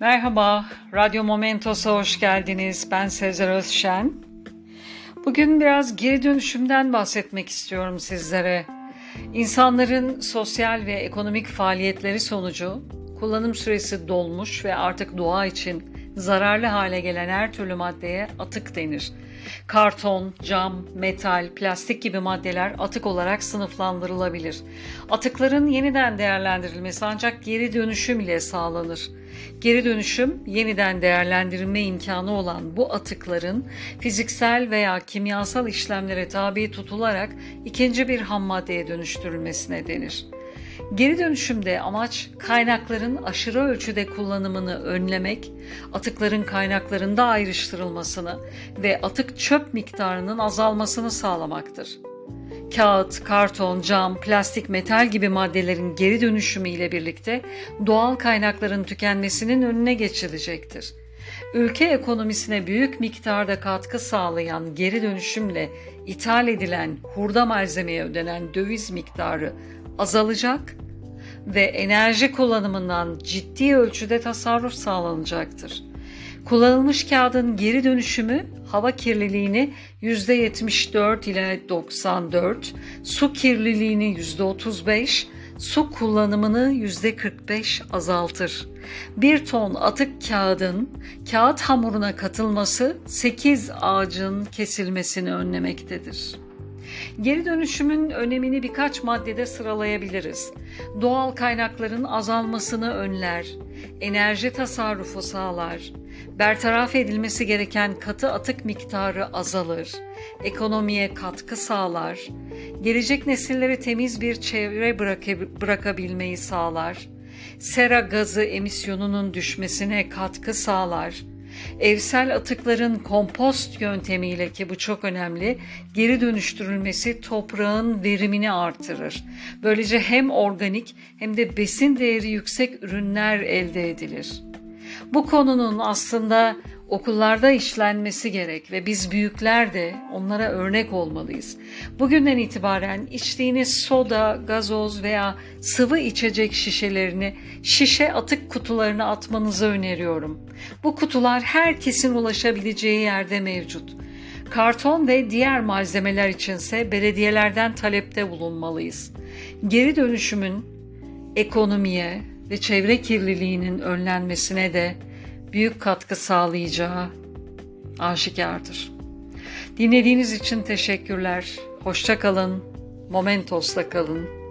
Merhaba, Radyo Momentos'a hoş geldiniz. Ben Sezer Özşen. Bugün biraz geri dönüşümden bahsetmek istiyorum sizlere. İnsanların sosyal ve ekonomik faaliyetleri sonucu kullanım süresi dolmuş ve artık doğa için zararlı hale gelen her türlü maddeye atık denir. Karton, cam, metal, plastik gibi maddeler atık olarak sınıflandırılabilir. Atıkların yeniden değerlendirilmesi ancak geri dönüşüm ile sağlanır. Geri dönüşüm, yeniden değerlendirme imkanı olan bu atıkların fiziksel veya kimyasal işlemlere tabi tutularak ikinci bir ham maddeye dönüştürülmesine denir. Geri dönüşümde amaç kaynakların aşırı ölçüde kullanımını önlemek, atıkların kaynaklarında ayrıştırılmasını ve atık çöp miktarının azalmasını sağlamaktır. Kağıt, karton, cam, plastik, metal gibi maddelerin geri dönüşümü ile birlikte doğal kaynakların tükenmesinin önüne geçilecektir. Ülke ekonomisine büyük miktarda katkı sağlayan geri dönüşümle ithal edilen hurda malzemeye ödenen döviz miktarı azalacak ve enerji kullanımından ciddi ölçüde tasarruf sağlanacaktır. Kullanılmış kağıdın geri dönüşümü hava kirliliğini %74 ile 94, su kirliliğini %35, su kullanımını %45 azaltır. Bir ton atık kağıdın kağıt hamuruna katılması 8 ağacın kesilmesini önlemektedir. Geri dönüşümün önemini birkaç maddede sıralayabiliriz. Doğal kaynakların azalmasını önler, enerji tasarrufu sağlar, bertaraf edilmesi gereken katı atık miktarı azalır, ekonomiye katkı sağlar, gelecek nesillere temiz bir çevre bırakabilmeyi sağlar, sera gazı emisyonunun düşmesine katkı sağlar, Evsel atıkların kompost yöntemiyle ki bu çok önemli geri dönüştürülmesi toprağın verimini artırır. Böylece hem organik hem de besin değeri yüksek ürünler elde edilir. Bu konunun aslında okullarda işlenmesi gerek ve biz büyükler de onlara örnek olmalıyız. Bugünden itibaren içtiğiniz soda, gazoz veya sıvı içecek şişelerini şişe atık kutularına atmanızı öneriyorum. Bu kutular herkesin ulaşabileceği yerde mevcut. Karton ve diğer malzemeler içinse belediyelerden talepte bulunmalıyız. Geri dönüşümün ekonomiye ve çevre kirliliğinin önlenmesine de büyük katkı sağlayacağı aşikardır. Dinlediğiniz için teşekkürler. Hoşça kalın. Momentos'ta kalın.